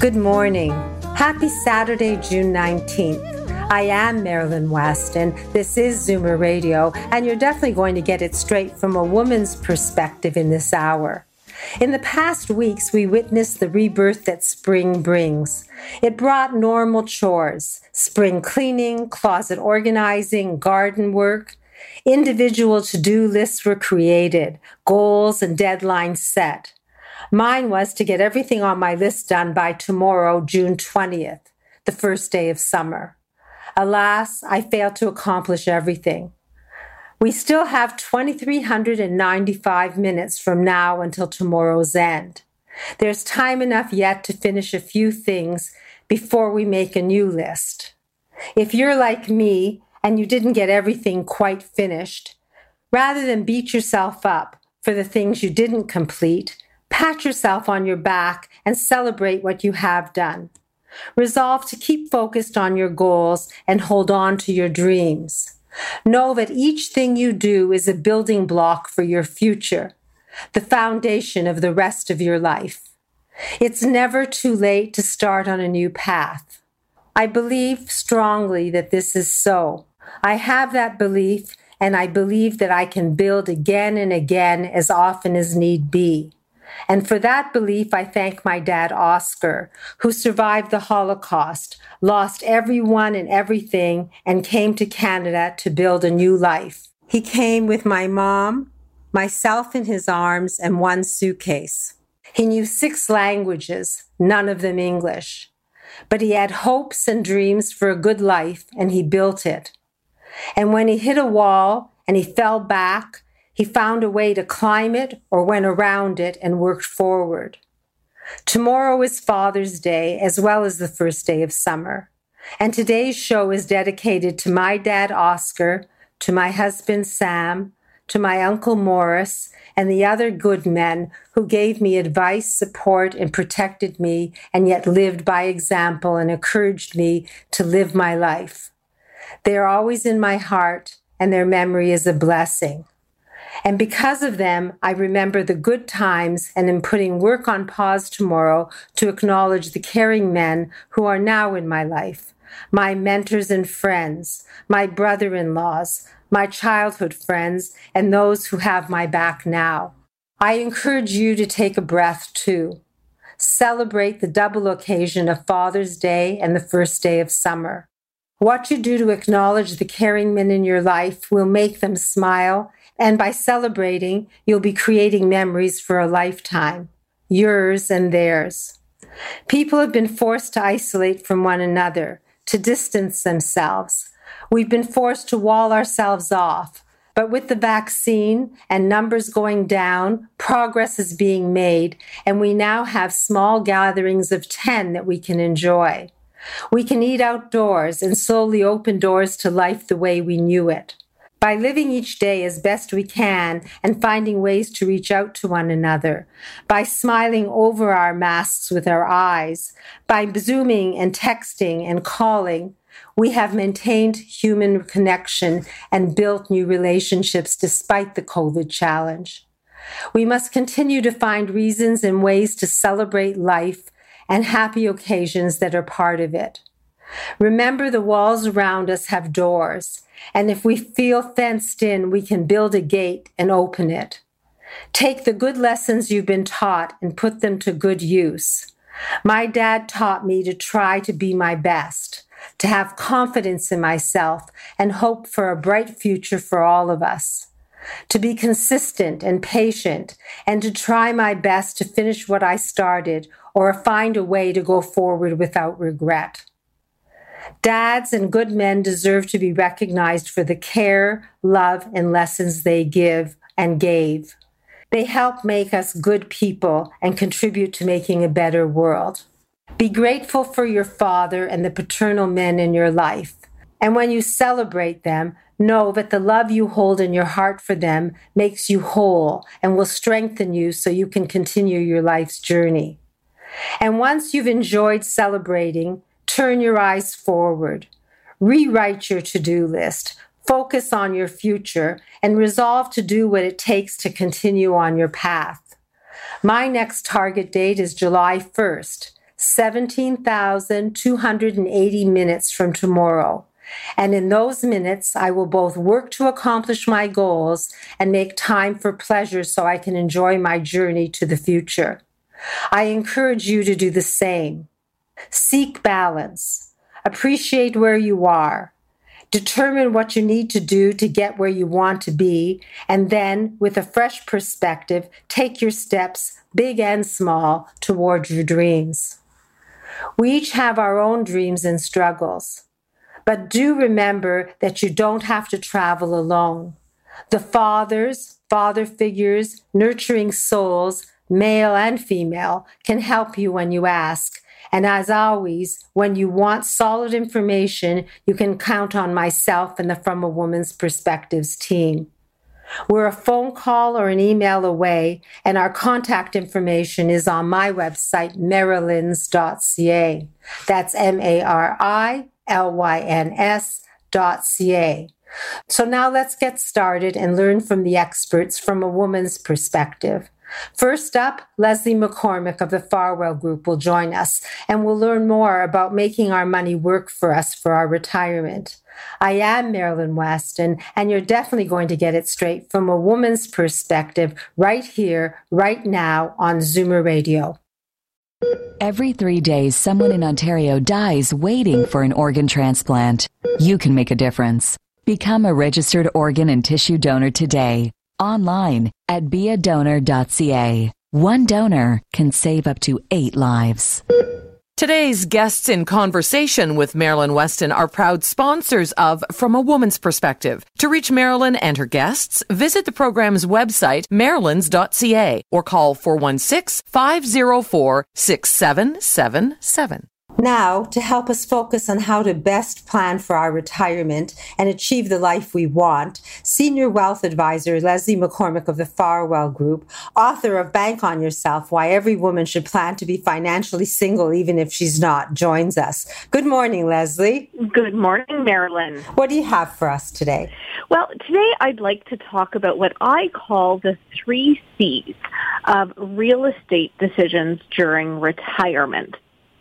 Good morning. Happy Saturday, June 19th. I am Marilyn Weston, and this is Zoomer Radio, and you're definitely going to get it straight from a woman's perspective in this hour. In the past weeks, we witnessed the rebirth that spring brings. It brought normal chores spring cleaning, closet organizing, garden work. Individual to do lists were created, goals and deadlines set. Mine was to get everything on my list done by tomorrow, June 20th, the first day of summer. Alas, I failed to accomplish everything. We still have 2,395 minutes from now until tomorrow's end. There's time enough yet to finish a few things before we make a new list. If you're like me and you didn't get everything quite finished, rather than beat yourself up for the things you didn't complete, Pat yourself on your back and celebrate what you have done. Resolve to keep focused on your goals and hold on to your dreams. Know that each thing you do is a building block for your future, the foundation of the rest of your life. It's never too late to start on a new path. I believe strongly that this is so. I have that belief, and I believe that I can build again and again as often as need be. And for that belief, I thank my dad, Oscar, who survived the Holocaust, lost everyone and everything, and came to Canada to build a new life. He came with my mom, myself in his arms, and one suitcase. He knew six languages, none of them English. But he had hopes and dreams for a good life, and he built it. And when he hit a wall and he fell back, he found a way to climb it or went around it and worked forward. Tomorrow is Father's Day as well as the first day of summer. And today's show is dedicated to my dad, Oscar, to my husband, Sam, to my uncle, Morris, and the other good men who gave me advice, support, and protected me, and yet lived by example and encouraged me to live my life. They are always in my heart, and their memory is a blessing. And because of them, I remember the good times and am putting work on pause tomorrow to acknowledge the caring men who are now in my life, my mentors and friends, my brother in laws, my childhood friends, and those who have my back now. I encourage you to take a breath too. Celebrate the double occasion of Father's Day and the first day of summer. What you do to acknowledge the caring men in your life will make them smile and by celebrating, you'll be creating memories for a lifetime, yours and theirs. People have been forced to isolate from one another, to distance themselves. We've been forced to wall ourselves off. But with the vaccine and numbers going down, progress is being made, and we now have small gatherings of 10 that we can enjoy. We can eat outdoors and slowly open doors to life the way we knew it by living each day as best we can and finding ways to reach out to one another, by smiling over our masks with our eyes, by zooming and texting and calling, we have maintained human connection and built new relationships despite the COVID challenge. We must continue to find reasons and ways to celebrate life and happy occasions that are part of it. Remember, the walls around us have doors, and if we feel fenced in, we can build a gate and open it. Take the good lessons you've been taught and put them to good use. My dad taught me to try to be my best, to have confidence in myself and hope for a bright future for all of us, to be consistent and patient, and to try my best to finish what I started or find a way to go forward without regret. Dads and good men deserve to be recognized for the care, love, and lessons they give and gave. They help make us good people and contribute to making a better world. Be grateful for your father and the paternal men in your life. And when you celebrate them, know that the love you hold in your heart for them makes you whole and will strengthen you so you can continue your life's journey. And once you've enjoyed celebrating, turn your eyes forward. Rewrite your to do list. Focus on your future and resolve to do what it takes to continue on your path. My next target date is July 1st, 17,280 minutes from tomorrow. And in those minutes, I will both work to accomplish my goals and make time for pleasure so I can enjoy my journey to the future. I encourage you to do the same. Seek balance. Appreciate where you are. Determine what you need to do to get where you want to be. And then, with a fresh perspective, take your steps, big and small, toward your dreams. We each have our own dreams and struggles. But do remember that you don't have to travel alone. The fathers, father figures, nurturing souls, male and female, can help you when you ask. And as always, when you want solid information, you can count on myself and the From a Woman's Perspectives team. We're a phone call or an email away, and our contact information is on my website, marilyns.ca. That's M A R I L Y N S dot C A. So now let's get started and learn from the experts from a woman's perspective. First up, Leslie McCormick of the Farwell Group will join us and we'll learn more about making our money work for us for our retirement. I am Marilyn Weston, and you're definitely going to get it straight from a woman's perspective right here, right now on Zoomer Radio. Every three days, someone in Ontario dies waiting for an organ transplant. You can make a difference. Become a registered organ and tissue donor today online at beadonor.ca. One donor can save up to eight lives. Today's guests in conversation with Marilyn Weston are proud sponsors of From a Woman's Perspective. To reach Marilyn and her guests, visit the program's website, marilyns.ca, or call 416 504 6777. Now, to help us focus on how to best plan for our retirement and achieve the life we want, Senior Wealth Advisor Leslie McCormick of the Farwell Group, author of Bank on Yourself Why Every Woman Should Plan to Be Financially Single Even If She's Not, joins us. Good morning, Leslie. Good morning, Marilyn. What do you have for us today? Well, today I'd like to talk about what I call the three C's of real estate decisions during retirement.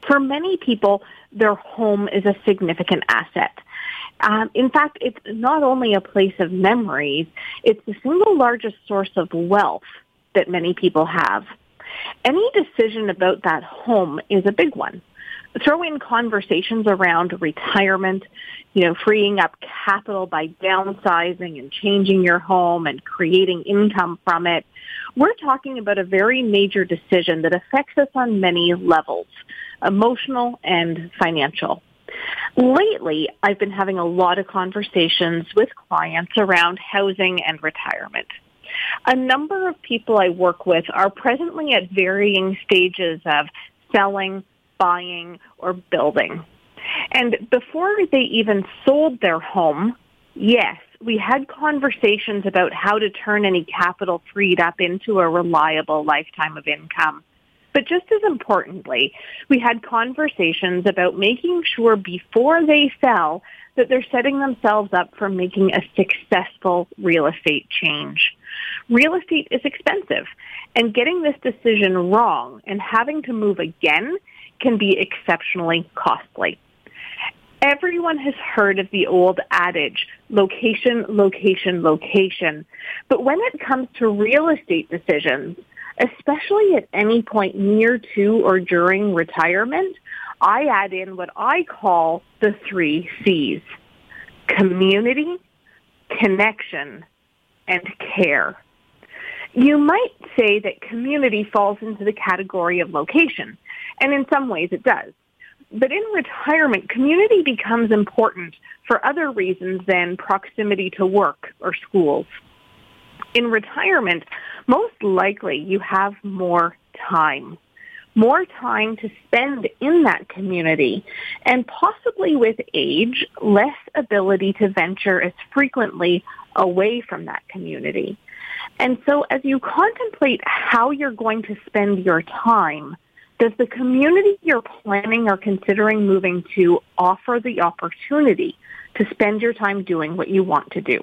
For many people, their home is a significant asset. Um, in fact, it's not only a place of memories, it's the single largest source of wealth that many people have. Any decision about that home is a big one. Throw in conversations around retirement, you know, freeing up capital by downsizing and changing your home and creating income from it. We're talking about a very major decision that affects us on many levels emotional and financial. Lately, I've been having a lot of conversations with clients around housing and retirement. A number of people I work with are presently at varying stages of selling, buying, or building. And before they even sold their home, yes, we had conversations about how to turn any capital freed up into a reliable lifetime of income. But just as importantly, we had conversations about making sure before they sell that they're setting themselves up for making a successful real estate change. Real estate is expensive, and getting this decision wrong and having to move again can be exceptionally costly. Everyone has heard of the old adage, location, location, location. But when it comes to real estate decisions, especially at any point near to or during retirement, I add in what I call the three C's. Community, connection, and care. You might say that community falls into the category of location, and in some ways it does. But in retirement, community becomes important for other reasons than proximity to work or schools. In retirement, most likely you have more time. More time to spend in that community and possibly with age, less ability to venture as frequently away from that community. And so as you contemplate how you're going to spend your time, does the community you're planning or considering moving to offer the opportunity to spend your time doing what you want to do?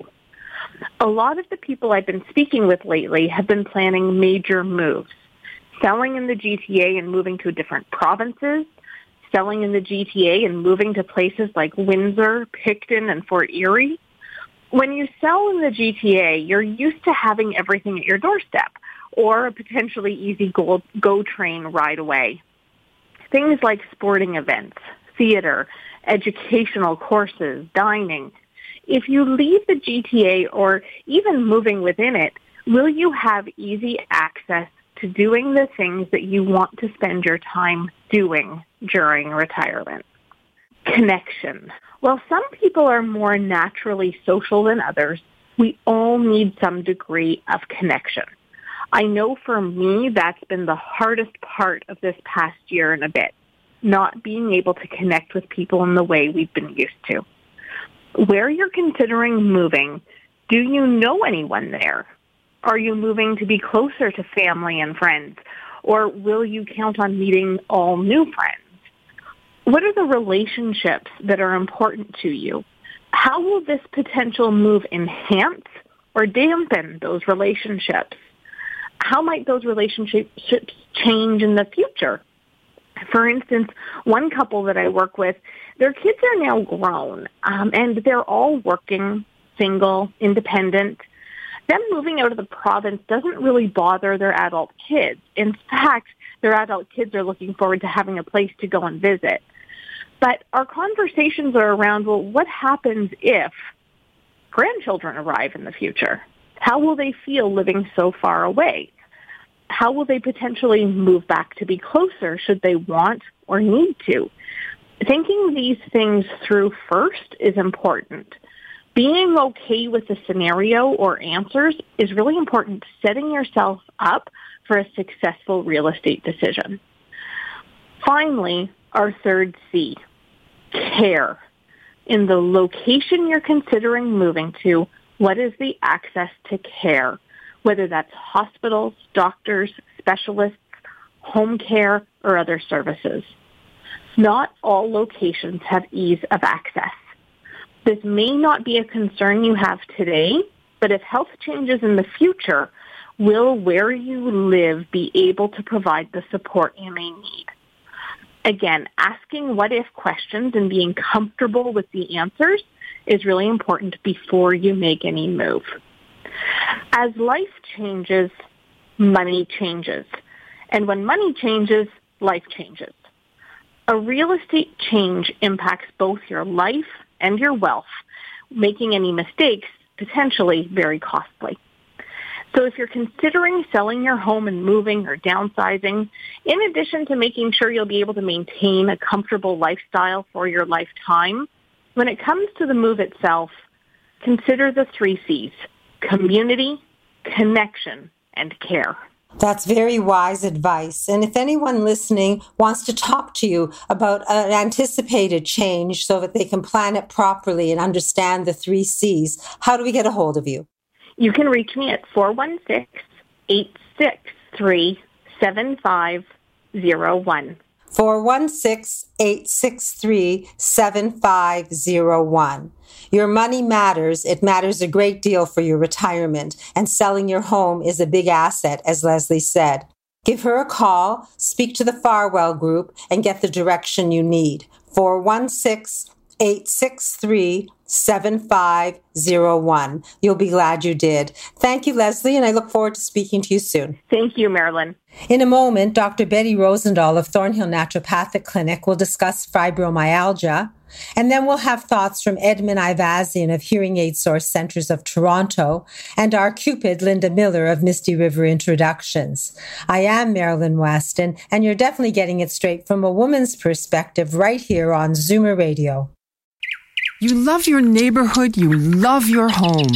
A lot of the people I've been speaking with lately have been planning major moves, selling in the GTA and moving to different provinces, selling in the GTA and moving to places like Windsor, Picton, and Fort Erie. When you sell in the GTA, you're used to having everything at your doorstep or a potentially easy go, go train ride away. Things like sporting events, theater, educational courses, dining. If you leave the GTA or even moving within it, will you have easy access to doing the things that you want to spend your time doing during retirement? Connection. While some people are more naturally social than others, we all need some degree of connection. I know for me that's been the hardest part of this past year and a bit, not being able to connect with people in the way we've been used to. Where you're considering moving, do you know anyone there? Are you moving to be closer to family and friends? Or will you count on meeting all new friends? What are the relationships that are important to you? How will this potential move enhance or dampen those relationships? how might those relationships change in the future? For instance, one couple that I work with, their kids are now grown, um, and they're all working, single, independent. Them moving out of the province doesn't really bother their adult kids. In fact, their adult kids are looking forward to having a place to go and visit. But our conversations are around, well, what happens if grandchildren arrive in the future? How will they feel living so far away? How will they potentially move back to be closer should they want or need to? Thinking these things through first is important. Being okay with the scenario or answers is really important, setting yourself up for a successful real estate decision. Finally, our third C, care. In the location you're considering moving to, what is the access to care? Whether that's hospitals, doctors, specialists, home care, or other services. Not all locations have ease of access. This may not be a concern you have today, but if health changes in the future, will where you live be able to provide the support you may need? Again, asking what if questions and being comfortable with the answers is really important before you make any move. As life changes, money changes. And when money changes, life changes. A real estate change impacts both your life and your wealth, making any mistakes potentially very costly. So if you're considering selling your home and moving or downsizing, in addition to making sure you'll be able to maintain a comfortable lifestyle for your lifetime, when it comes to the move itself, consider the three C's, community, connection, and care. That's very wise advice. And if anyone listening wants to talk to you about an anticipated change so that they can plan it properly and understand the three C's, how do we get a hold of you? You can reach me at 416 863 7501. 416-863-7501. Your money matters. It matters a great deal for your retirement, and selling your home is a big asset, as Leslie said. Give her a call, speak to the Farwell Group, and get the direction you need. 416 863 7501. You'll be glad you did. Thank you, Leslie, and I look forward to speaking to you soon. Thank you, Marilyn. In a moment, Dr. Betty Rosendahl of Thornhill Naturopathic Clinic will discuss fibromyalgia. And then we'll have thoughts from Edmund Ivazian of Hearing Aid Source Centers of Toronto and our Cupid, Linda Miller of Misty River Introductions. I am Marilyn Weston, and you're definitely getting it straight from a woman's perspective right here on Zoomer Radio. You love your neighborhood, you love your home.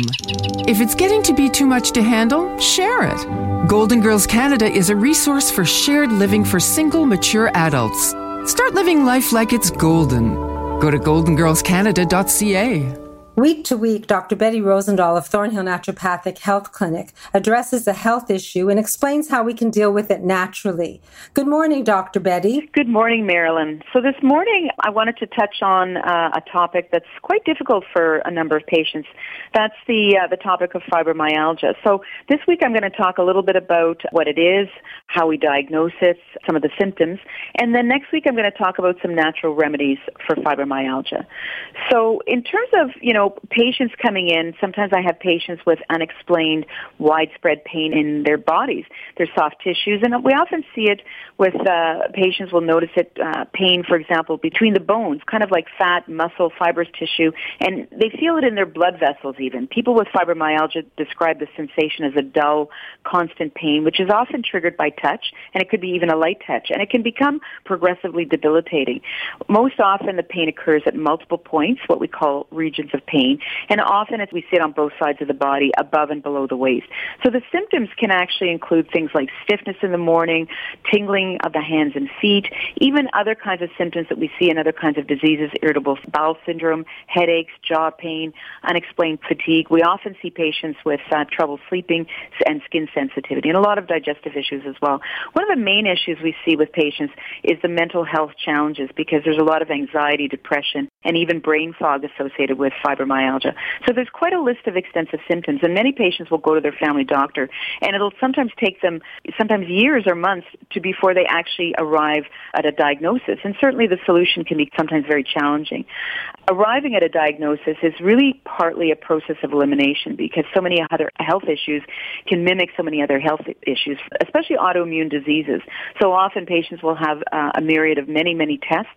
If it's getting to be too much to handle, share it. Golden Girls Canada is a resource for shared living for single, mature adults. Start living life like it's golden. Go to goldengirlscanada.ca. Week to week, Dr. Betty Rosendahl of Thornhill Naturopathic Health Clinic addresses a health issue and explains how we can deal with it naturally. Good morning, Dr. Betty. Good morning, Marilyn. So this morning, I wanted to touch on uh, a topic that's quite difficult for a number of patients. That's the uh, the topic of fibromyalgia. So this week, I'm going to talk a little bit about what it is, how we diagnose it, some of the symptoms, and then next week, I'm going to talk about some natural remedies for fibromyalgia. So in terms of you know patients coming in, sometimes I have patients with unexplained widespread pain in their bodies, their soft tissues, and we often see it with uh, patients will notice it uh, pain, for example, between the bones, kind of like fat, muscle, fibrous tissue, and they feel it in their blood vessels even. People with fibromyalgia describe the sensation as a dull, constant pain, which is often triggered by touch, and it could be even a light touch, and it can become progressively debilitating. Most often the pain occurs at multiple points, what we call regions of pain, and often as we sit on both sides of the body, above and below the waist. So the symptoms can actually include things like stiffness in the morning, tingling of the hands and feet, even other kinds of symptoms that we see in other kinds of diseases, irritable bowel syndrome, headaches, jaw pain, unexplained fatigue. We often see patients with uh, trouble sleeping and skin sensitivity and a lot of digestive issues as well. One of the main issues we see with patients is the mental health challenges because there's a lot of anxiety, depression, and even brain fog associated with fibromyalgia. So there's quite a list of extensive symptoms, and many patients will go to their family doctor, and it'll sometimes take them sometimes years or months to before they actually arrive at a diagnosis. And certainly the solution can be sometimes very challenging. Arriving at a diagnosis is really partly a process of elimination because so many other health issues can mimic so many other health issues, especially autoimmune diseases. So often patients will have uh, a myriad of many, many tests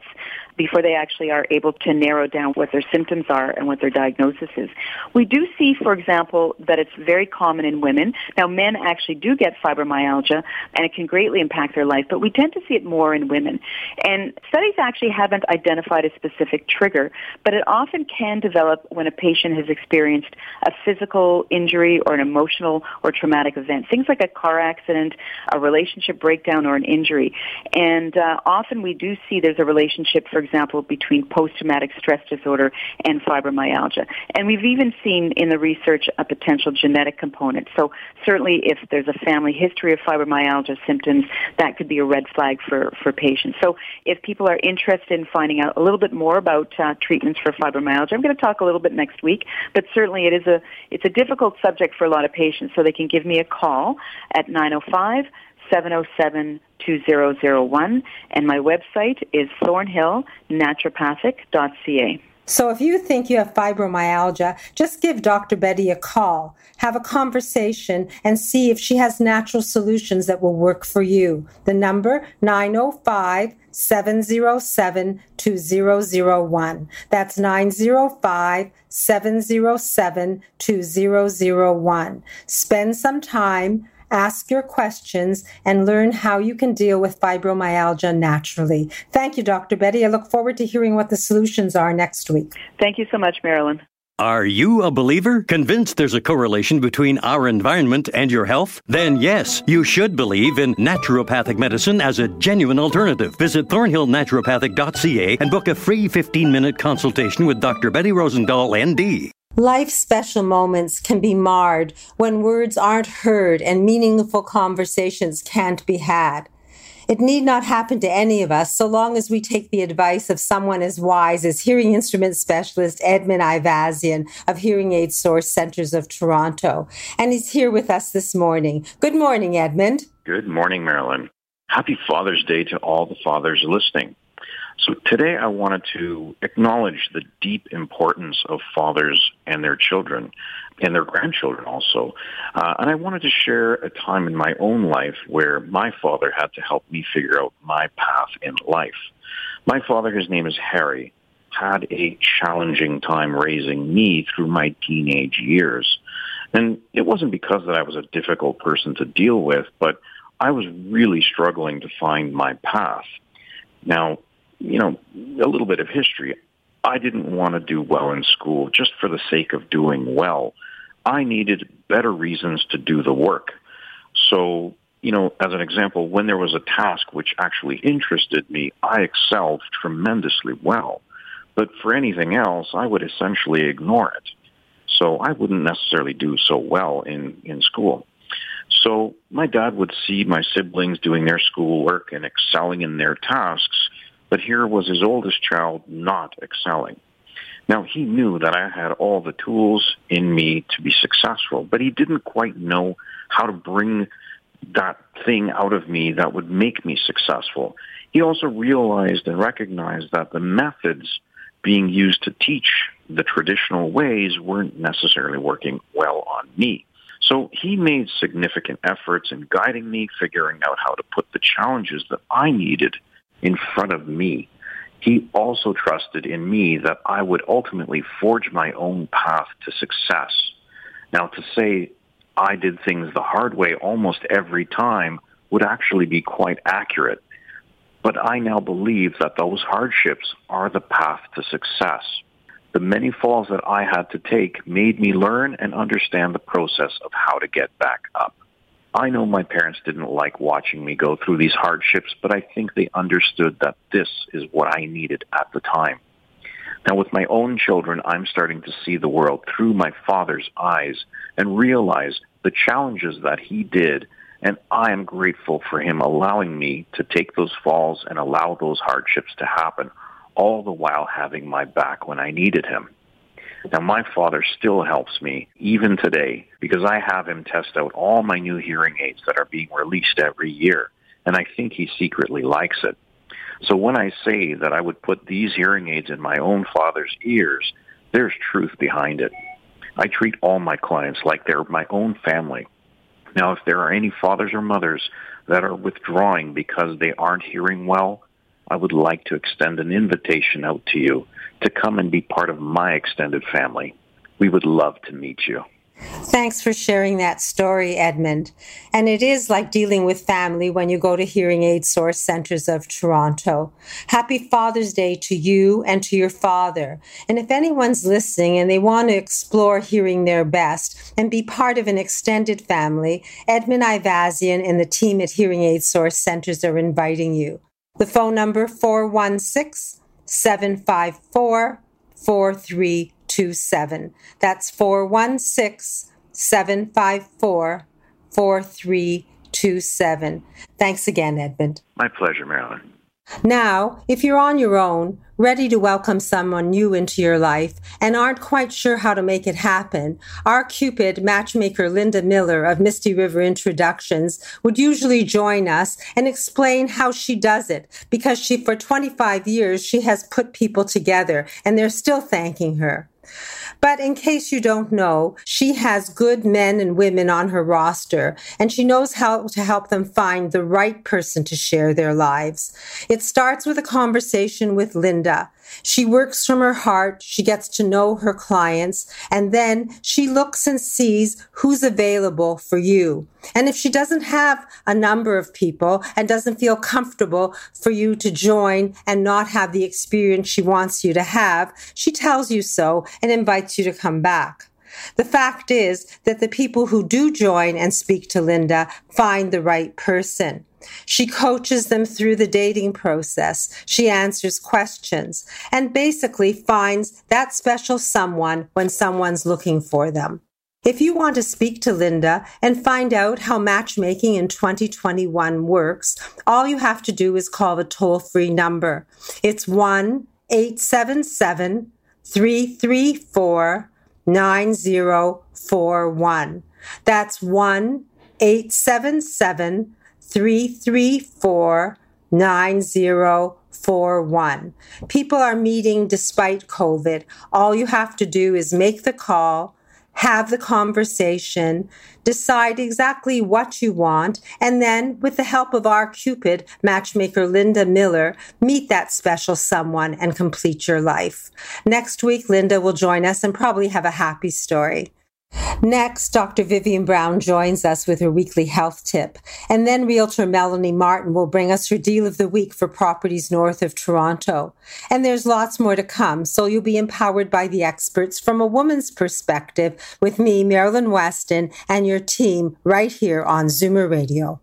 before they actually are able to narrow down what their symptoms are and what their diagnosis is. We do see, for example, that it's very common in women. Now, men actually do get fibromyalgia, and it can greatly impact their life, but we tend to see it more in women. And studies actually haven't identified a specific trigger, but it often can develop when a patient has experienced a physical injury or an emotional or traumatic event, things like a car accident, a relationship breakdown, or an injury. And uh, often we do see there's a relationship, for example, between post-traumatic stress disorder and fibromyalgia. And we've even seen in the research a potential genetic component. So certainly if there's a family history of fibromyalgia symptoms, that could be a red flag for, for patients. So if people are interested in finding out a little bit more about uh, treatments for fibromyalgia, I'm going to talk a little bit next week, but certainly it is a, it's a difficult subject for a lot of patients, so they can give me a call at 905 707 2001, and my website is thornhillnaturopathic.ca. So if you think you have fibromyalgia, just give Dr. Betty a call, have a conversation, and see if she has natural solutions that will work for you. The number 905 707 2001. That's 905 707 2001. Spend some time ask your questions, and learn how you can deal with fibromyalgia naturally. Thank you, Dr. Betty. I look forward to hearing what the solutions are next week. Thank you so much, Marilyn. Are you a believer? Convinced there's a correlation between our environment and your health? Then yes, you should believe in naturopathic medicine as a genuine alternative. Visit thornhillnaturopathic.ca and book a free 15 minute consultation with Dr. Betty Rosendahl, ND. Life's special moments can be marred when words aren't heard and meaningful conversations can't be had. It need not happen to any of us so long as we take the advice of someone as wise as hearing instrument specialist Edmund Ivazian of Hearing Aid Source Centers of Toronto. And he's here with us this morning. Good morning, Edmund. Good morning, Marilyn. Happy Father's Day to all the fathers listening. So today I wanted to acknowledge the deep importance of fathers and their children and their grandchildren also. Uh, and I wanted to share a time in my own life where my father had to help me figure out my path in life. My father, his name is Harry, had a challenging time raising me through my teenage years. And it wasn't because that I was a difficult person to deal with, but I was really struggling to find my path. Now, you know, a little bit of history. I didn't want to do well in school just for the sake of doing well. I needed better reasons to do the work. So, you know, as an example, when there was a task which actually interested me, I excelled tremendously well. But for anything else, I would essentially ignore it. So I wouldn't necessarily do so well in, in school. So my dad would see my siblings doing their schoolwork and excelling in their tasks, but here was his oldest child not excelling. Now he knew that I had all the tools in me to be successful, but he didn't quite know how to bring that thing out of me that would make me successful. He also realized and recognized that the methods being used to teach the traditional ways weren't necessarily working well on me. So he made significant efforts in guiding me, figuring out how to put the challenges that I needed in front of me. He also trusted in me that I would ultimately forge my own path to success. Now, to say I did things the hard way almost every time would actually be quite accurate. But I now believe that those hardships are the path to success. The many falls that I had to take made me learn and understand the process of how to get back up. I know my parents didn't like watching me go through these hardships, but I think they understood that this is what I needed at the time. Now with my own children, I'm starting to see the world through my father's eyes and realize the challenges that he did. And I am grateful for him allowing me to take those falls and allow those hardships to happen, all the while having my back when I needed him. Now my father still helps me even today because I have him test out all my new hearing aids that are being released every year. And I think he secretly likes it. So when I say that I would put these hearing aids in my own father's ears, there's truth behind it. I treat all my clients like they're my own family. Now, if there are any fathers or mothers that are withdrawing because they aren't hearing well, I would like to extend an invitation out to you to come and be part of my extended family. We would love to meet you. Thanks for sharing that story, Edmund. And it is like dealing with family when you go to Hearing Aid Source Centers of Toronto. Happy Father's Day to you and to your father. And if anyone's listening and they want to explore hearing their best and be part of an extended family, Edmund Ivazian and the team at Hearing Aid Source Centers are inviting you. The phone number 416 754 4327. That's 416 754 4327. Thanks again, Edmund. My pleasure, Marilyn. Now, if you're on your own, ready to welcome someone new into your life, and aren't quite sure how to make it happen, our Cupid matchmaker Linda Miller of Misty River Introductions would usually join us and explain how she does it because she, for 25 years, she has put people together and they're still thanking her. But in case you don't know, she has good men and women on her roster, and she knows how to help them find the right person to share their lives. It starts with a conversation with Linda. She works from her heart. She gets to know her clients and then she looks and sees who's available for you. And if she doesn't have a number of people and doesn't feel comfortable for you to join and not have the experience she wants you to have, she tells you so and invites you to come back. The fact is that the people who do join and speak to Linda find the right person. She coaches them through the dating process. She answers questions and basically finds that special someone when someone's looking for them. If you want to speak to Linda and find out how matchmaking in 2021 works, all you have to do is call the toll free number. It's 1 877 334 9041. That's 1 877 334 9041. People are meeting despite COVID. All you have to do is make the call, have the conversation, decide exactly what you want, and then, with the help of our Cupid matchmaker Linda Miller, meet that special someone and complete your life. Next week, Linda will join us and probably have a happy story. Next, Dr. Vivian Brown joins us with her weekly health tip. And then realtor Melanie Martin will bring us her deal of the week for properties north of Toronto. And there's lots more to come, so you'll be empowered by the experts from a woman's perspective with me, Marilyn Weston, and your team right here on Zoomer Radio.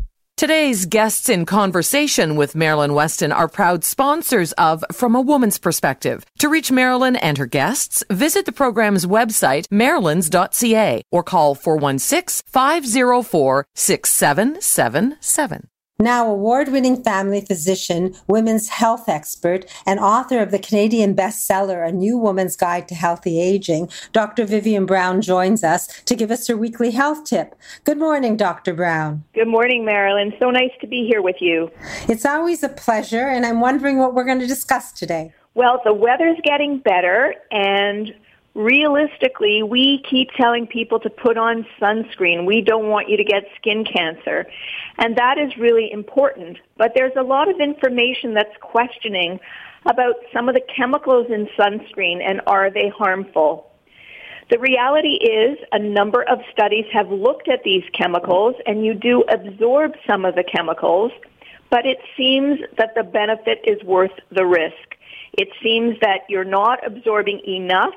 Today's guests in conversation with Marilyn Weston are proud sponsors of From a Woman's Perspective. To reach Marilyn and her guests, visit the program's website, marilyns.ca, or call 416 504 6777. Now, award winning family physician, women's health expert, and author of the Canadian bestseller, A New Woman's Guide to Healthy Aging, Dr. Vivian Brown joins us to give us her weekly health tip. Good morning, Dr. Brown. Good morning, Marilyn. So nice to be here with you. It's always a pleasure, and I'm wondering what we're going to discuss today. Well, the weather's getting better, and realistically, we keep telling people to put on sunscreen. We don't want you to get skin cancer. And that is really important. But there's a lot of information that's questioning about some of the chemicals in sunscreen and are they harmful. The reality is a number of studies have looked at these chemicals and you do absorb some of the chemicals, but it seems that the benefit is worth the risk. It seems that you're not absorbing enough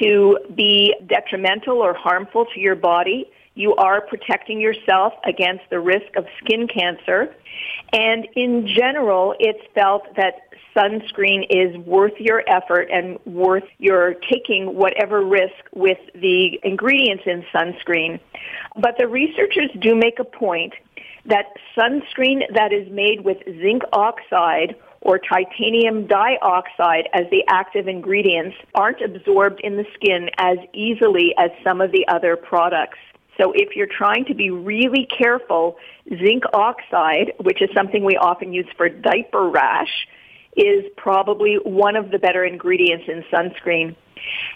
to be detrimental or harmful to your body. You are protecting yourself against the risk of skin cancer. And in general, it's felt that sunscreen is worth your effort and worth your taking whatever risk with the ingredients in sunscreen. But the researchers do make a point that sunscreen that is made with zinc oxide or titanium dioxide as the active ingredients aren't absorbed in the skin as easily as some of the other products. So if you're trying to be really careful, zinc oxide, which is something we often use for diaper rash, is probably one of the better ingredients in sunscreen.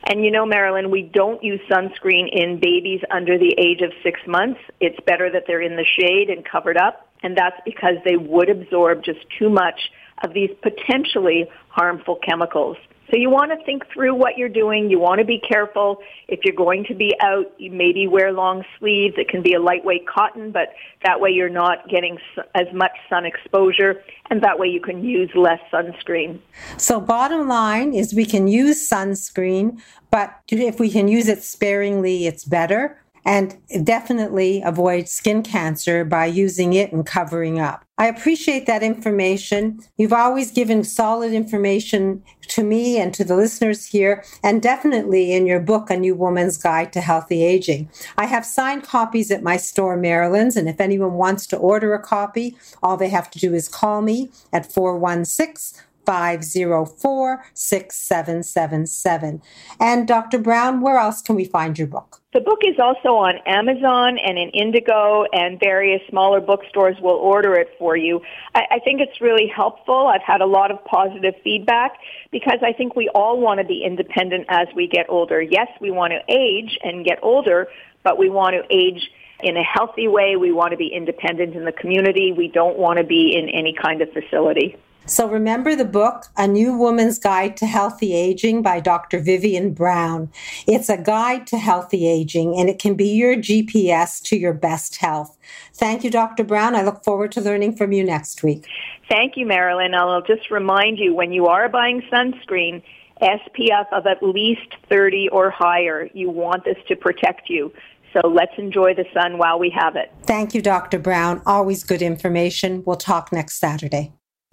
And you know, Marilyn, we don't use sunscreen in babies under the age of six months. It's better that they're in the shade and covered up, and that's because they would absorb just too much of these potentially harmful chemicals. So you want to think through what you're doing. You want to be careful. If you're going to be out, you maybe wear long sleeves. It can be a lightweight cotton, but that way you're not getting as much sun exposure, and that way you can use less sunscreen. So bottom line is we can use sunscreen, but if we can use it sparingly, it's better and definitely avoid skin cancer by using it and covering up. I appreciate that information. You've always given solid information to me and to the listeners here, and definitely in your book, A New Woman's Guide to Healthy Aging. I have signed copies at my store, Marilyn's, and if anyone wants to order a copy, all they have to do is call me at 416 504 6777. And Dr. Brown, where else can we find your book? The book is also on Amazon and in Indigo, and various smaller bookstores will order it for you. I, I think it's really helpful. I've had a lot of positive feedback because I think we all want to be independent as we get older. Yes, we want to age and get older, but we want to age in a healthy way. We want to be independent in the community. We don't want to be in any kind of facility. So remember the book, A New Woman's Guide to Healthy Aging by Dr. Vivian Brown. It's a guide to healthy aging and it can be your GPS to your best health. Thank you, Dr. Brown. I look forward to learning from you next week. Thank you, Marilyn. I'll just remind you when you are buying sunscreen, SPF of at least 30 or higher. You want this to protect you. So let's enjoy the sun while we have it. Thank you, Dr. Brown. Always good information. We'll talk next Saturday.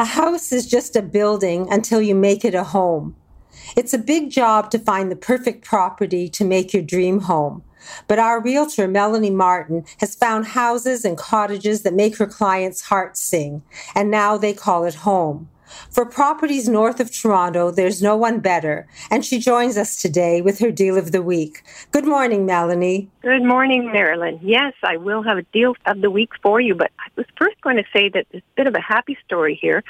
A house is just a building until you make it a home. It's a big job to find the perfect property to make your dream home. But our realtor, Melanie Martin, has found houses and cottages that make her clients' hearts sing, and now they call it home. For properties north of Toronto, there's no one better, and she joins us today with her deal of the week. Good morning, Melanie. Good morning, Marilyn. Yes, I will have a deal of the week for you, but I was first going to say that it's a bit of a happy story here.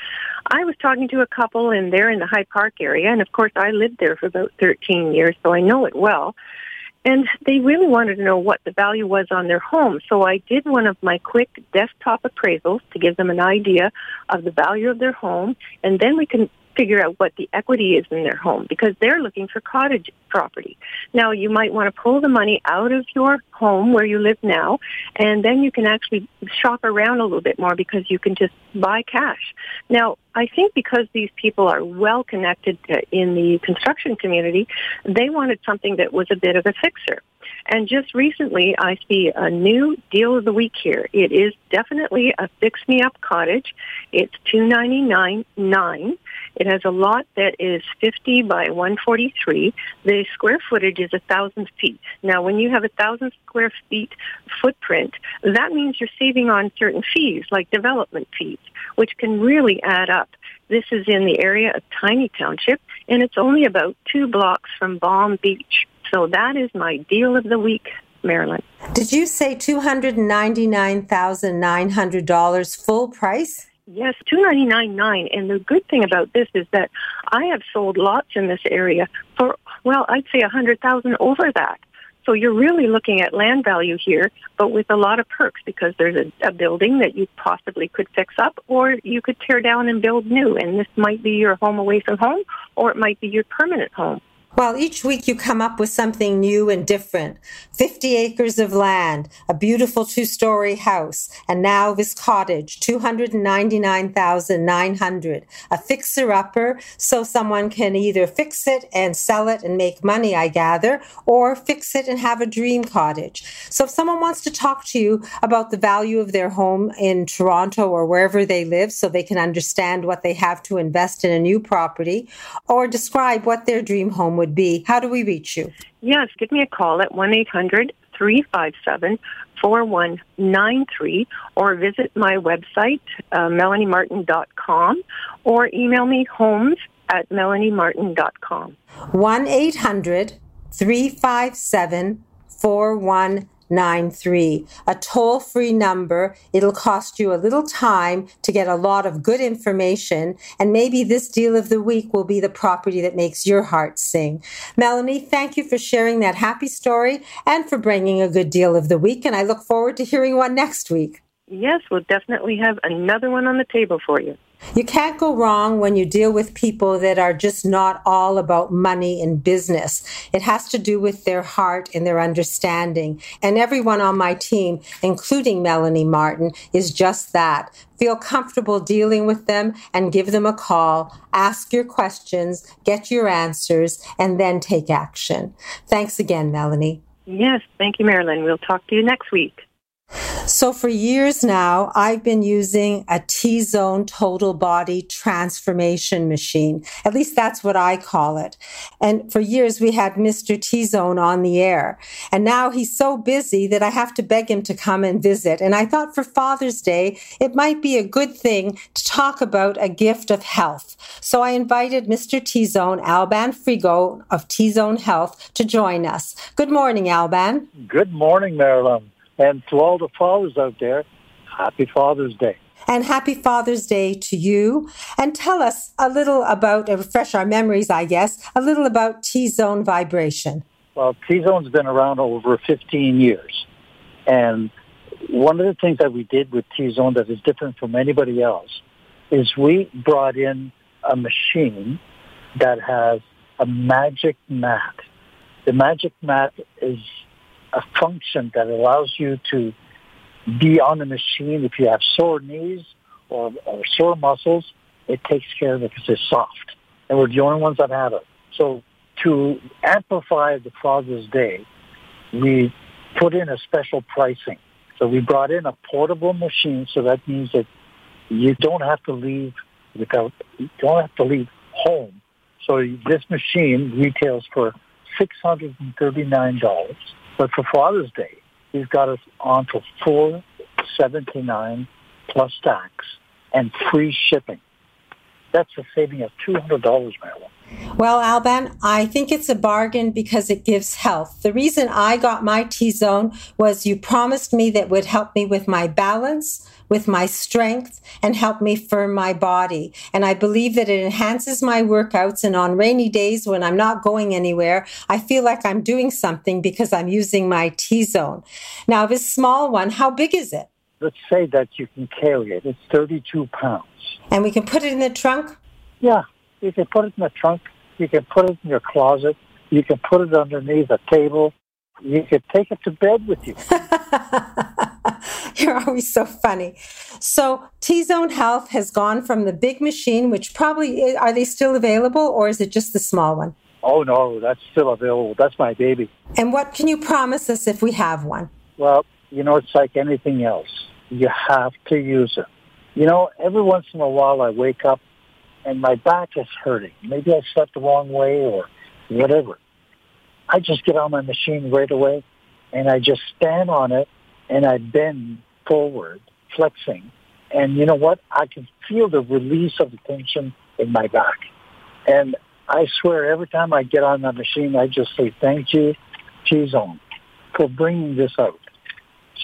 I was talking to a couple, and they're in the High Park area, and of course, I lived there for about 13 years, so I know it well. And they really wanted to know what the value was on their home. So I did one of my quick desktop appraisals to give them an idea of the value of their home. And then we can figure out what the equity is in their home because they're looking for cottage property. Now, you might want to pull the money out of your home where you live now, and then you can actually shop around a little bit more because you can just buy cash. Now, I think because these people are well connected in the construction community, they wanted something that was a bit of a fixer. And just recently, I see a new deal of the week here. It is definitely a fix me up cottage. It's two ninety nine nine. It has a lot that is 50 by 143. The square footage is a thousand feet. Now, when you have a thousand square feet footprint, that means you're saving on certain fees, like development fees, which can really add up. This is in the area of Tiny Township, and it's only about two blocks from Balm Beach. So that is my deal of the week, Marilyn. Did you say $299,900 full price? Yes, two ninety nine nine. And the good thing about this is that I have sold lots in this area for well, I'd say a hundred thousand over that. So you're really looking at land value here, but with a lot of perks because there's a, a building that you possibly could fix up, or you could tear down and build new. And this might be your home away from home, or it might be your permanent home. Well, each week you come up with something new and different. 50 acres of land, a beautiful two story house, and now this cottage, 299,900. A fixer upper, so someone can either fix it and sell it and make money, I gather, or fix it and have a dream cottage. So if someone wants to talk to you about the value of their home in Toronto or wherever they live so they can understand what they have to invest in a new property, or describe what their dream home would be, how do we reach you? Yes, give me a call at 1 800 357 4193 or visit my website, uh, melaniemartin.com, or email me homes at melaniemartin.com. 1 800 357 4193. 93, a toll free number. It'll cost you a little time to get a lot of good information, and maybe this deal of the week will be the property that makes your heart sing. Melanie, thank you for sharing that happy story and for bringing a good deal of the week, and I look forward to hearing one next week. Yes, we'll definitely have another one on the table for you. You can't go wrong when you deal with people that are just not all about money and business. It has to do with their heart and their understanding. And everyone on my team, including Melanie Martin, is just that. Feel comfortable dealing with them and give them a call. Ask your questions, get your answers, and then take action. Thanks again, Melanie. Yes, thank you, Marilyn. We'll talk to you next week. So for years now, I've been using a T-zone total body transformation machine. At least that's what I call it. And for years we had Mr. T-zone on the air. And now he's so busy that I have to beg him to come and visit. And I thought for Father's Day, it might be a good thing to talk about a gift of health. So I invited Mr. T-zone, Alban Frigo of T-zone Health to join us. Good morning, Alban. Good morning, Marilyn. And to all the fathers out there, happy Father's Day. And happy Father's Day to you. And tell us a little about, refresh our memories, I guess, a little about T zone vibration. Well, T zone's been around over 15 years. And one of the things that we did with T zone that is different from anybody else is we brought in a machine that has a magic mat. The magic mat is a function that allows you to be on the machine. If you have sore knees or, or sore muscles, it takes care of it because it's soft. And we're the only ones that have it. So to amplify the Father's Day, we put in a special pricing. So we brought in a portable machine, so that means that you don't have to leave without, you don't have to leave home. So this machine retails for $639. But for Father's Day, he's got us on for 479 plus tax and free shipping. That's a saving of $200, Marilyn. Well, Alban, I think it's a bargain because it gives health. The reason I got my T zone was you promised me that would help me with my balance, with my strength, and help me firm my body. And I believe that it enhances my workouts. And on rainy days when I'm not going anywhere, I feel like I'm doing something because I'm using my T zone. Now, this small one, how big is it? Let's say that you can carry it. It's 32 pounds. And we can put it in the trunk? Yeah, you can put it in the trunk. You can put it in your closet. You can put it underneath a table. You can take it to bed with you. You're always so funny. So T Zone Health has gone from the big machine, which probably is, are they still available, or is it just the small one? Oh no, that's still available. That's my baby. And what can you promise us if we have one? Well, you know, it's like anything else. You have to use it. You know, every once in a while I wake up and my back is hurting. Maybe I slept the wrong way or whatever. I just get on my machine right away and I just stand on it and I bend forward, flexing. And you know what? I can feel the release of the tension in my back. And I swear every time I get on that machine, I just say, thank you, T-Zone, for bringing this out.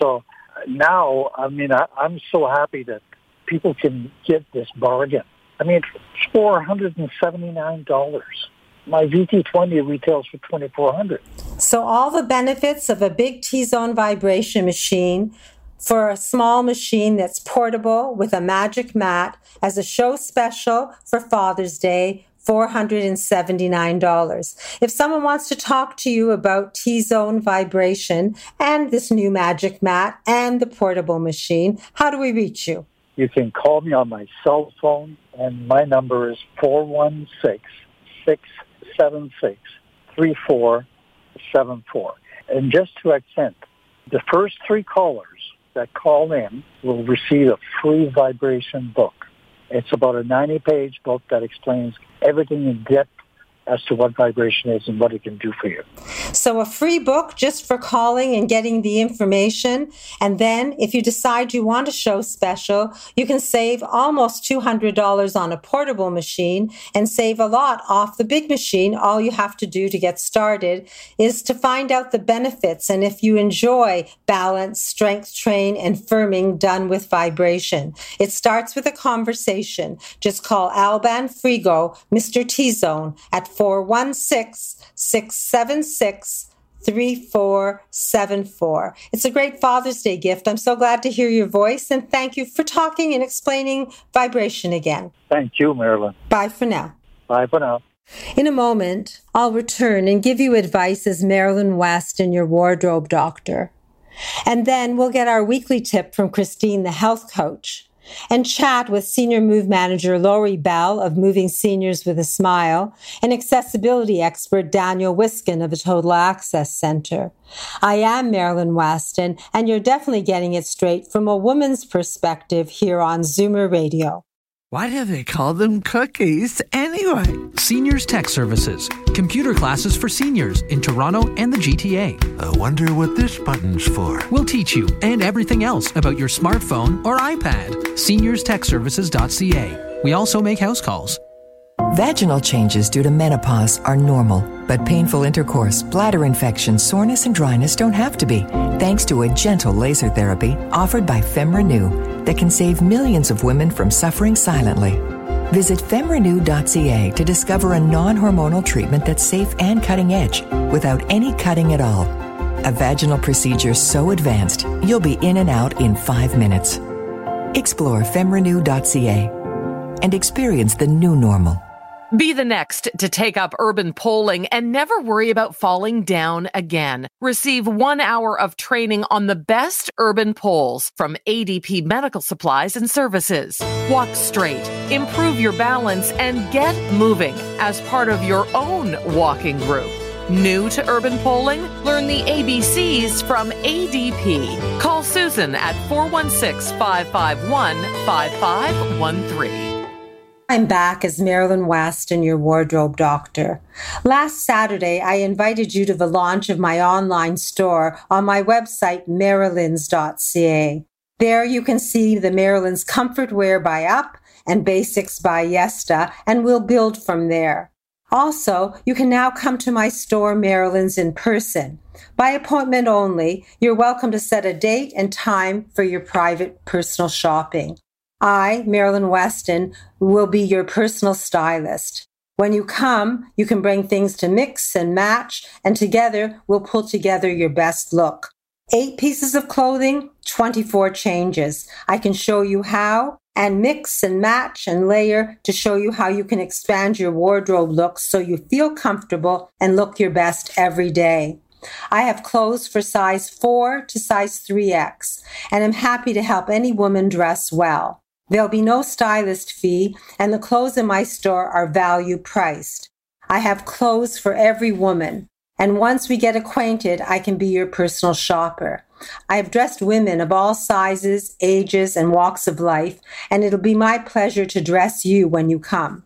So uh, now, I mean, I, I'm so happy that people can get this bargain. I mean, it's four hundred and seventy nine dollars. My VT20 retails for 2,400. So all the benefits of a big T-zone vibration machine for a small machine that's portable with a magic mat as a show special for Father's Day. $479. If someone wants to talk to you about T zone vibration and this new magic mat and the portable machine, how do we reach you? You can call me on my cell phone, and my number is 416 676 3474. And just to accent, the first three callers that call in will receive a free vibration book. It's about a 90-page book that explains everything in depth as to what vibration is and what it can do for you. So, a free book just for calling and getting the information. And then, if you decide you want a show special, you can save almost $200 on a portable machine and save a lot off the big machine. All you have to do to get started is to find out the benefits and if you enjoy balance, strength train, and firming done with vibration. It starts with a conversation. Just call Alban Frigo, Mr. T Zone, at 416 676 3474. It's a great Father's Day gift. I'm so glad to hear your voice and thank you for talking and explaining vibration again. Thank you, Marilyn. Bye for now. Bye for now. In a moment, I'll return and give you advice as Marilyn Weston and your wardrobe doctor. And then we'll get our weekly tip from Christine, the health coach and chat with Senior Move Manager Lori Bell of Moving Seniors with a Smile and accessibility expert Daniel Wiskin of the Total Access Center. I am Marilyn Weston, and you're definitely getting it straight from a woman's perspective here on Zoomer Radio. Why do they call them cookies anyway? Seniors Tech Services. Computer classes for seniors in Toronto and the GTA. I wonder what this button's for. We'll teach you and everything else about your smartphone or iPad. SeniorsTechServices.ca. We also make house calls. Vaginal changes due to menopause are normal, but painful intercourse, bladder infection, soreness, and dryness don't have to be, thanks to a gentle laser therapy offered by FemRenew that can save millions of women from suffering silently. Visit femrenew.ca to discover a non hormonal treatment that's safe and cutting edge without any cutting at all. A vaginal procedure so advanced, you'll be in and out in five minutes. Explore femrenew.ca and experience the new normal. Be the next to take up urban poling and never worry about falling down again. Receive one hour of training on the best urban poles from ADP Medical Supplies and Services. Walk straight, improve your balance, and get moving as part of your own walking group. New to urban poling? Learn the ABCs from ADP. Call Susan at 416 551 5513. I'm back as Marilyn Weston and your wardrobe doctor. Last Saturday, I invited you to the launch of my online store on my website, marilyns.ca. There you can see the Marilyn's Comfort Wear by Up and Basics by Yesta, and we'll build from there. Also, you can now come to my store, Marilyn's, in person. By appointment only, you're welcome to set a date and time for your private personal shopping. I, Marilyn Weston, will be your personal stylist. When you come, you can bring things to mix and match, and together we'll pull together your best look. Eight pieces of clothing, 24 changes. I can show you how and mix and match and layer to show you how you can expand your wardrobe look so you feel comfortable and look your best every day. I have clothes for size 4 to size 3X, and I'm happy to help any woman dress well. There'll be no stylist fee, and the clothes in my store are value priced. I have clothes for every woman, and once we get acquainted, I can be your personal shopper. I have dressed women of all sizes, ages, and walks of life, and it'll be my pleasure to dress you when you come.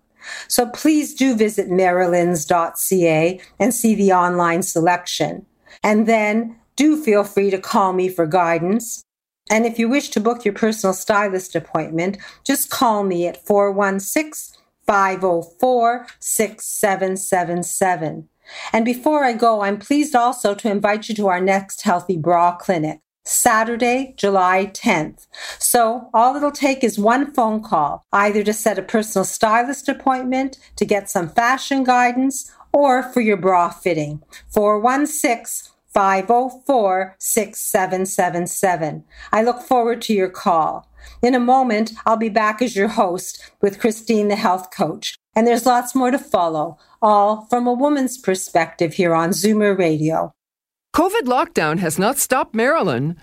So please do visit marilyns.ca and see the online selection. And then do feel free to call me for guidance. And if you wish to book your personal stylist appointment, just call me at 416 504 6777. And before I go, I'm pleased also to invite you to our next Healthy Bra Clinic, Saturday, July 10th. So all it'll take is one phone call, either to set a personal stylist appointment, to get some fashion guidance, or for your bra fitting. 416 504 6777. I look forward to your call. In a moment, I'll be back as your host with Christine, the health coach. And there's lots more to follow, all from a woman's perspective here on Zoomer Radio. COVID lockdown has not stopped Marilyn.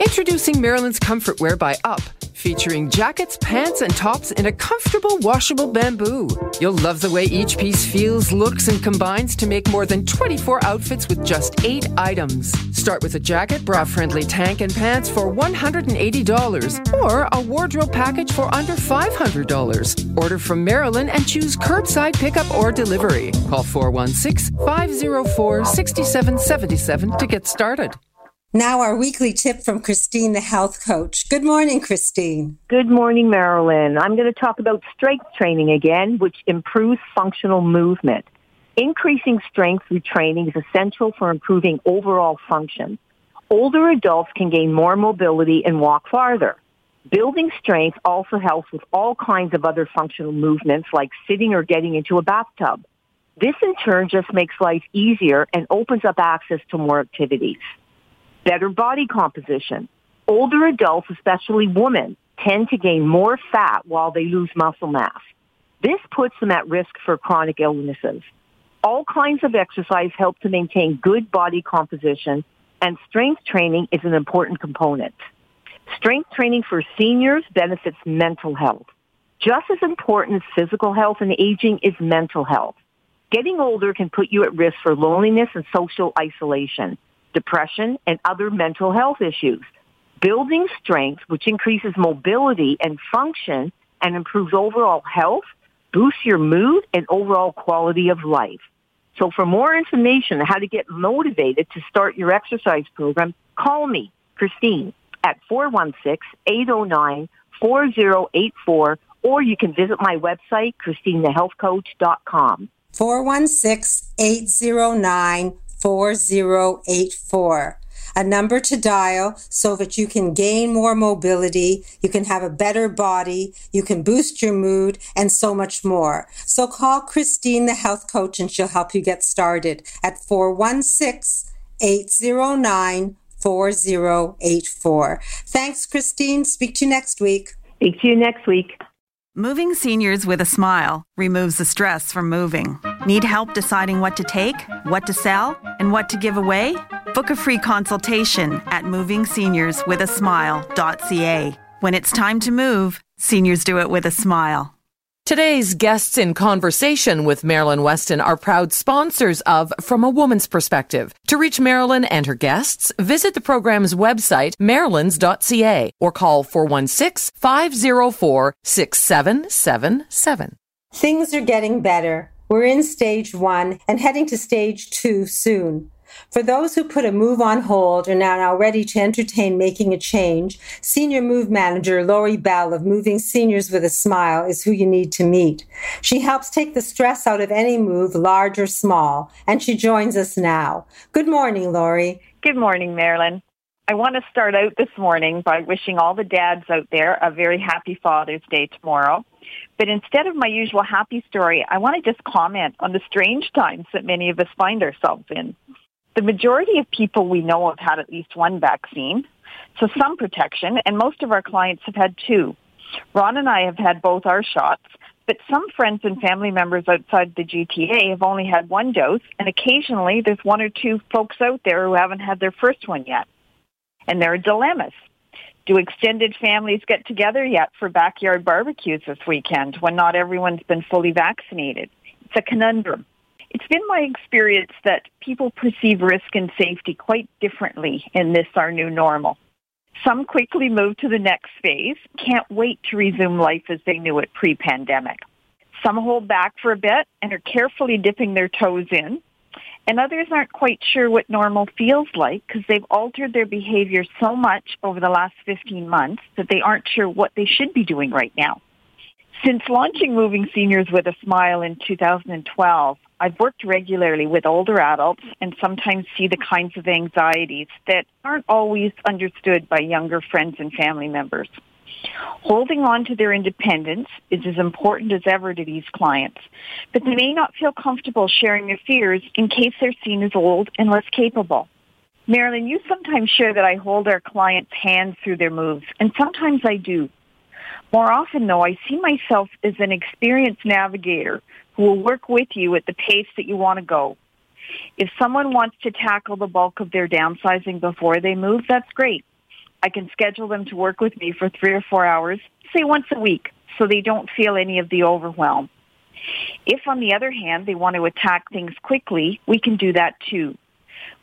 Introducing Marilyn's Comfort Wear by Up featuring jackets, pants, and tops in a comfortable washable bamboo. You'll love the way each piece feels, looks, and combines to make more than 24 outfits with just eight items. Start with a jacket, bra friendly tank, and pants for $180, or a wardrobe package for under $500. Order from Marilyn's and choose curbside pickup or delivery. Call 416 504 6777 to get started. Now, our weekly tip from Christine, the health coach. Good morning, Christine. Good morning, Marilyn. I'm going to talk about strength training again, which improves functional movement. Increasing strength through training is essential for improving overall function. Older adults can gain more mobility and walk farther. Building strength also helps with all kinds of other functional movements like sitting or getting into a bathtub. This in turn just makes life easier and opens up access to more activities better body composition. Older adults, especially women, tend to gain more fat while they lose muscle mass. This puts them at risk for chronic illnesses. All kinds of exercise help to maintain good body composition, and strength training is an important component. Strength training for seniors benefits mental health. Just as important as physical health and aging is mental health. Getting older can put you at risk for loneliness and social isolation depression, and other mental health issues. Building strength, which increases mobility and function and improves overall health, boosts your mood and overall quality of life. So for more information on how to get motivated to start your exercise program, call me, Christine, at 416-809-4084, or you can visit my website, christinethehealthcoach.com. 416 809 4084. A number to dial so that you can gain more mobility, you can have a better body, you can boost your mood, and so much more. So call Christine, the health coach, and she'll help you get started at 416 809 4084. Thanks, Christine. Speak to you next week. Speak to you next week. Moving seniors with a smile removes the stress from moving. Need help deciding what to take, what to sell, and what to give away? Book a free consultation at movingseniorswithasmile.ca. When it's time to move, seniors do it with a smile. Today's guests in conversation with Marilyn Weston are proud sponsors of From a Woman's Perspective. To reach Marilyn and her guests, visit the program's website, marilyns.ca, or call 416 504 6777. Things are getting better. We're in stage one and heading to stage two soon. For those who put a move on hold and are now ready to entertain making a change, Senior Move Manager Lori Bell of Moving Seniors with a Smile is who you need to meet. She helps take the stress out of any move, large or small, and she joins us now. Good morning, Lori. Good morning, Marilyn. I want to start out this morning by wishing all the dads out there a very happy Father's Day tomorrow. But instead of my usual happy story, I want to just comment on the strange times that many of us find ourselves in. The majority of people we know have had at least one vaccine, so some protection, and most of our clients have had two. Ron and I have had both our shots, but some friends and family members outside the GTA have only had one dose, and occasionally there's one or two folks out there who haven't had their first one yet. And there are dilemmas. Do extended families get together yet for backyard barbecues this weekend when not everyone's been fully vaccinated? It's a conundrum. It's been my experience that people perceive risk and safety quite differently in this our new normal. Some quickly move to the next phase, can't wait to resume life as they knew it pre-pandemic. Some hold back for a bit and are carefully dipping their toes in. And others aren't quite sure what normal feels like because they've altered their behavior so much over the last 15 months that they aren't sure what they should be doing right now. Since launching Moving Seniors with a Smile in 2012, I've worked regularly with older adults and sometimes see the kinds of anxieties that aren't always understood by younger friends and family members. Holding on to their independence is as important as ever to these clients, but they may not feel comfortable sharing their fears in case they're seen as old and less capable. Marilyn, you sometimes share that I hold our clients' hands through their moves, and sometimes I do. More often, though, I see myself as an experienced navigator who will work with you at the pace that you want to go. If someone wants to tackle the bulk of their downsizing before they move, that's great. I can schedule them to work with me for three or four hours, say once a week, so they don't feel any of the overwhelm. If, on the other hand, they want to attack things quickly, we can do that too.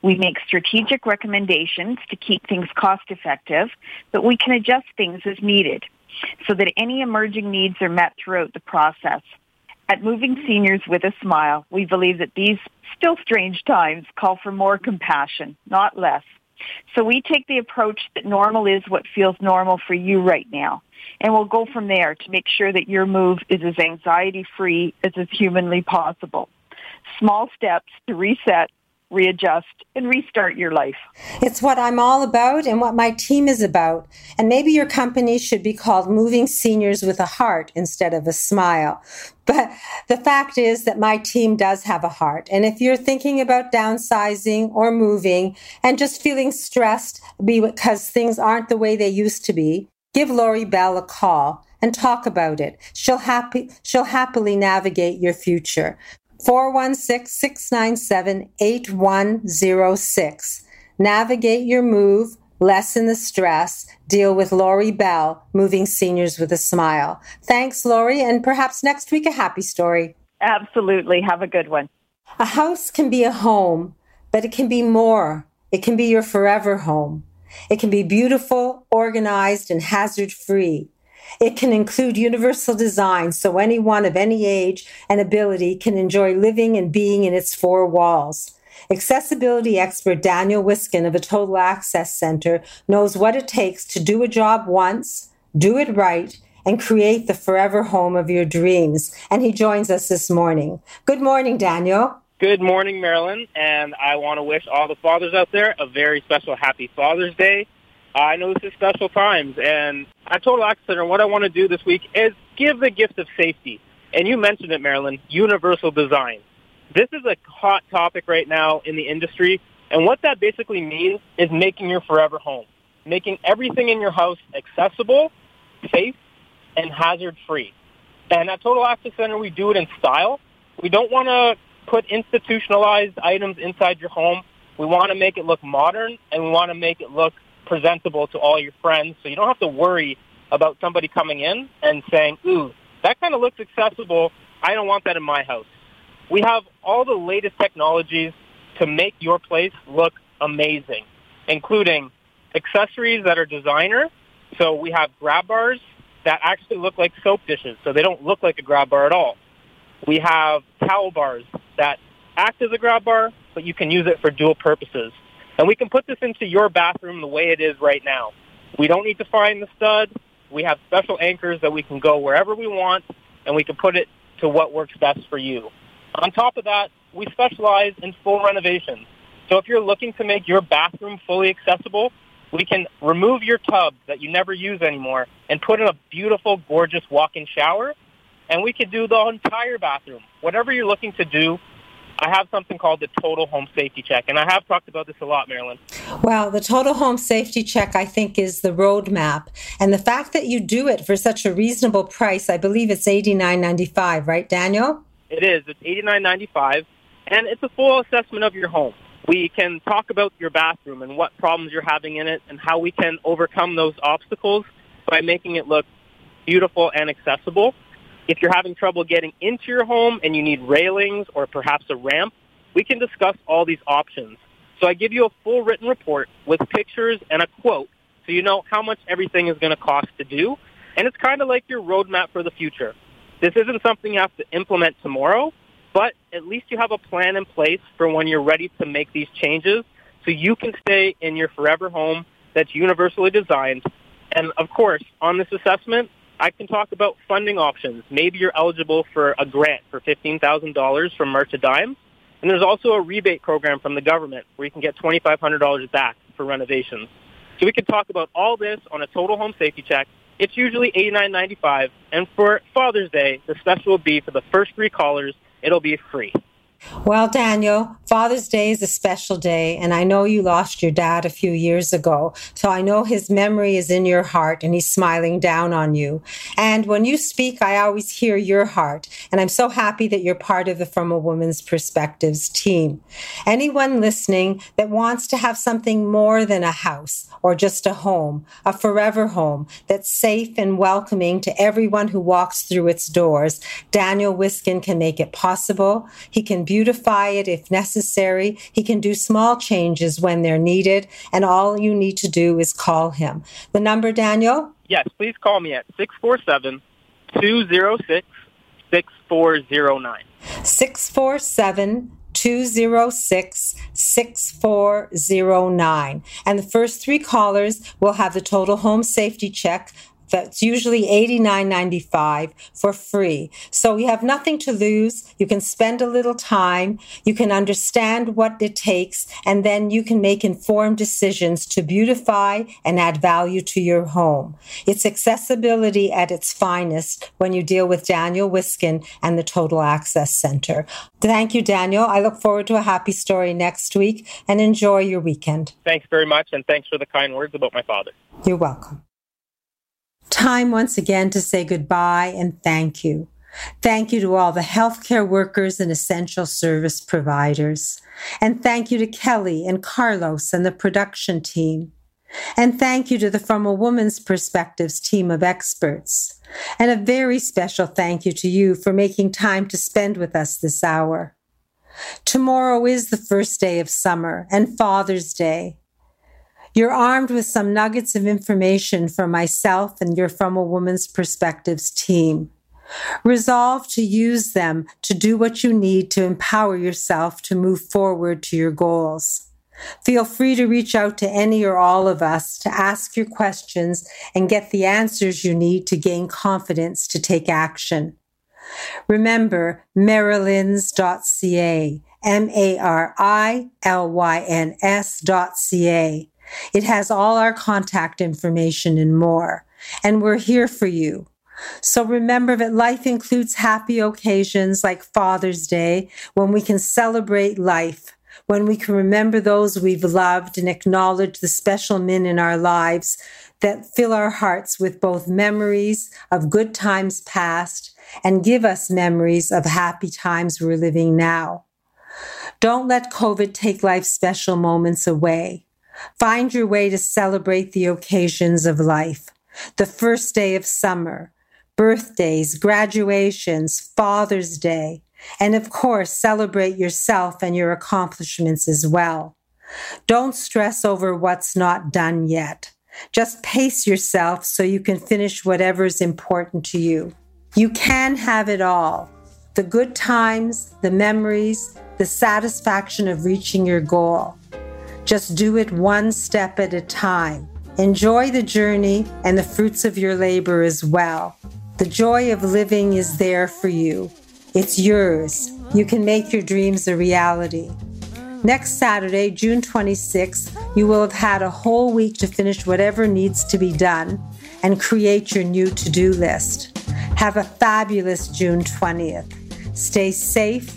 We make strategic recommendations to keep things cost effective, but we can adjust things as needed so that any emerging needs are met throughout the process. At Moving Seniors with a Smile, we believe that these still strange times call for more compassion, not less. So we take the approach that normal is what feels normal for you right now. And we'll go from there to make sure that your move is as anxiety free as is humanly possible. Small steps to reset readjust, and restart your life. It's what I'm all about and what my team is about. And maybe your company should be called Moving Seniors with a Heart instead of a Smile. But the fact is that my team does have a heart. And if you're thinking about downsizing or moving and just feeling stressed because things aren't the way they used to be, give Lori Bell a call and talk about it. She'll happy she'll happily navigate your future. 416-697-8106. Navigate your move, lessen the stress, deal with Lori Bell, moving seniors with a smile. Thanks, Lori, and perhaps next week a happy story. Absolutely. Have a good one. A house can be a home, but it can be more. It can be your forever home. It can be beautiful, organized, and hazard free. It can include universal design so anyone of any age and ability can enjoy living and being in its four walls. Accessibility expert Daniel Wiskin of a Total Access Center knows what it takes to do a job once, do it right, and create the forever home of your dreams. And he joins us this morning. Good morning, Daniel. Good morning, Marilyn. And I want to wish all the fathers out there a very special happy Father's Day. I know this is special times, and at Total Access Center, what I want to do this week is give the gift of safety. And you mentioned it, Marilyn, universal design. This is a hot topic right now in the industry, and what that basically means is making your forever home, making everything in your house accessible, safe, and hazard-free. And at Total Access Center, we do it in style. We don't want to put institutionalized items inside your home. We want to make it look modern, and we want to make it look presentable to all your friends, so you don't have to worry about somebody coming in and saying, ooh, that kind of looks accessible. I don't want that in my house. We have all the latest technologies to make your place look amazing, including accessories that are designer. So we have grab bars that actually look like soap dishes, so they don't look like a grab bar at all. We have towel bars that act as a grab bar, but you can use it for dual purposes. And we can put this into your bathroom the way it is right now. We don't need to find the stud. We have special anchors that we can go wherever we want, and we can put it to what works best for you. On top of that, we specialize in full renovations. So if you're looking to make your bathroom fully accessible, we can remove your tub that you never use anymore and put in a beautiful, gorgeous walk-in shower, and we can do the entire bathroom. Whatever you're looking to do, I have something called the Total Home Safety Check, and I have talked about this a lot, Marilyn. Well, the Total Home Safety Check, I think, is the roadmap, and the fact that you do it for such a reasonable price, I believe it's eighty nine ninety five, right, Daniel? It is. It's eighty nine ninety five, and it's a full assessment of your home. We can talk about your bathroom and what problems you're having in it, and how we can overcome those obstacles by making it look beautiful and accessible. If you're having trouble getting into your home and you need railings or perhaps a ramp, we can discuss all these options. So I give you a full written report with pictures and a quote so you know how much everything is going to cost to do. And it's kind of like your roadmap for the future. This isn't something you have to implement tomorrow, but at least you have a plan in place for when you're ready to make these changes so you can stay in your forever home that's universally designed. And of course, on this assessment, I can talk about funding options. Maybe you're eligible for a grant for $15,000 from March of Dimes. And there's also a rebate program from the government where you can get $2,500 back for renovations. So we can talk about all this on a total home safety check. It's usually $89.95. And for Father's Day, the special will be for the first three callers, it'll be free. Well, Daniel, Father's Day is a special day, and I know you lost your dad a few years ago. So I know his memory is in your heart and he's smiling down on you. And when you speak, I always hear your heart. And I'm so happy that you're part of the From a Woman's Perspectives team. Anyone listening that wants to have something more than a house or just a home, a forever home that's safe and welcoming to everyone who walks through its doors, Daniel Wiskin can make it possible. He can beautify it if necessary. He can do small changes when they're needed, and all you need to do is call him. The number, Daniel? Yes, please call me at 647 206 6409. 647 206 6409. And the first three callers will have the total home safety check that's usually $89.95 for free. So you have nothing to lose. You can spend a little time. You can understand what it takes, and then you can make informed decisions to beautify and add value to your home. It's accessibility at its finest when you deal with Daniel Wiskin and the Total Access Center. Thank you, Daniel. I look forward to a happy story next week and enjoy your weekend. Thanks very much, and thanks for the kind words about my father. You're welcome. Time once again to say goodbye and thank you. Thank you to all the healthcare workers and essential service providers. And thank you to Kelly and Carlos and the production team. And thank you to the From a Woman's Perspectives team of experts. And a very special thank you to you for making time to spend with us this hour. Tomorrow is the first day of summer and Father's Day. You're armed with some nuggets of information from myself and your From a Woman's Perspectives team. Resolve to use them to do what you need to empower yourself to move forward to your goals. Feel free to reach out to any or all of us to ask your questions and get the answers you need to gain confidence to take action. Remember marilyns.ca, M A R I L Y N S.ca. It has all our contact information and more. And we're here for you. So remember that life includes happy occasions like Father's Day when we can celebrate life, when we can remember those we've loved and acknowledge the special men in our lives that fill our hearts with both memories of good times past and give us memories of happy times we're living now. Don't let COVID take life's special moments away. Find your way to celebrate the occasions of life. The first day of summer, birthdays, graduations, Father's Day, and of course, celebrate yourself and your accomplishments as well. Don't stress over what's not done yet. Just pace yourself so you can finish whatever is important to you. You can have it all. the good times, the memories, the satisfaction of reaching your goal. Just do it one step at a time. Enjoy the journey and the fruits of your labor as well. The joy of living is there for you. It's yours. You can make your dreams a reality. Next Saturday, June 26th, you will have had a whole week to finish whatever needs to be done and create your new to do list. Have a fabulous June 20th. Stay safe,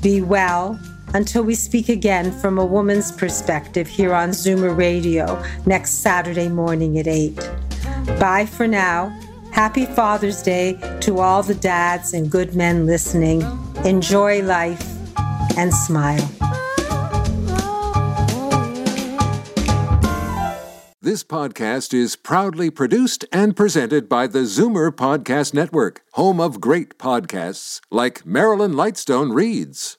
be well, until we speak again from a woman's perspective here on Zoomer Radio next Saturday morning at 8. Bye for now. Happy Father's Day to all the dads and good men listening. Enjoy life and smile. This podcast is proudly produced and presented by the Zoomer Podcast Network, home of great podcasts like Marilyn Lightstone Reads,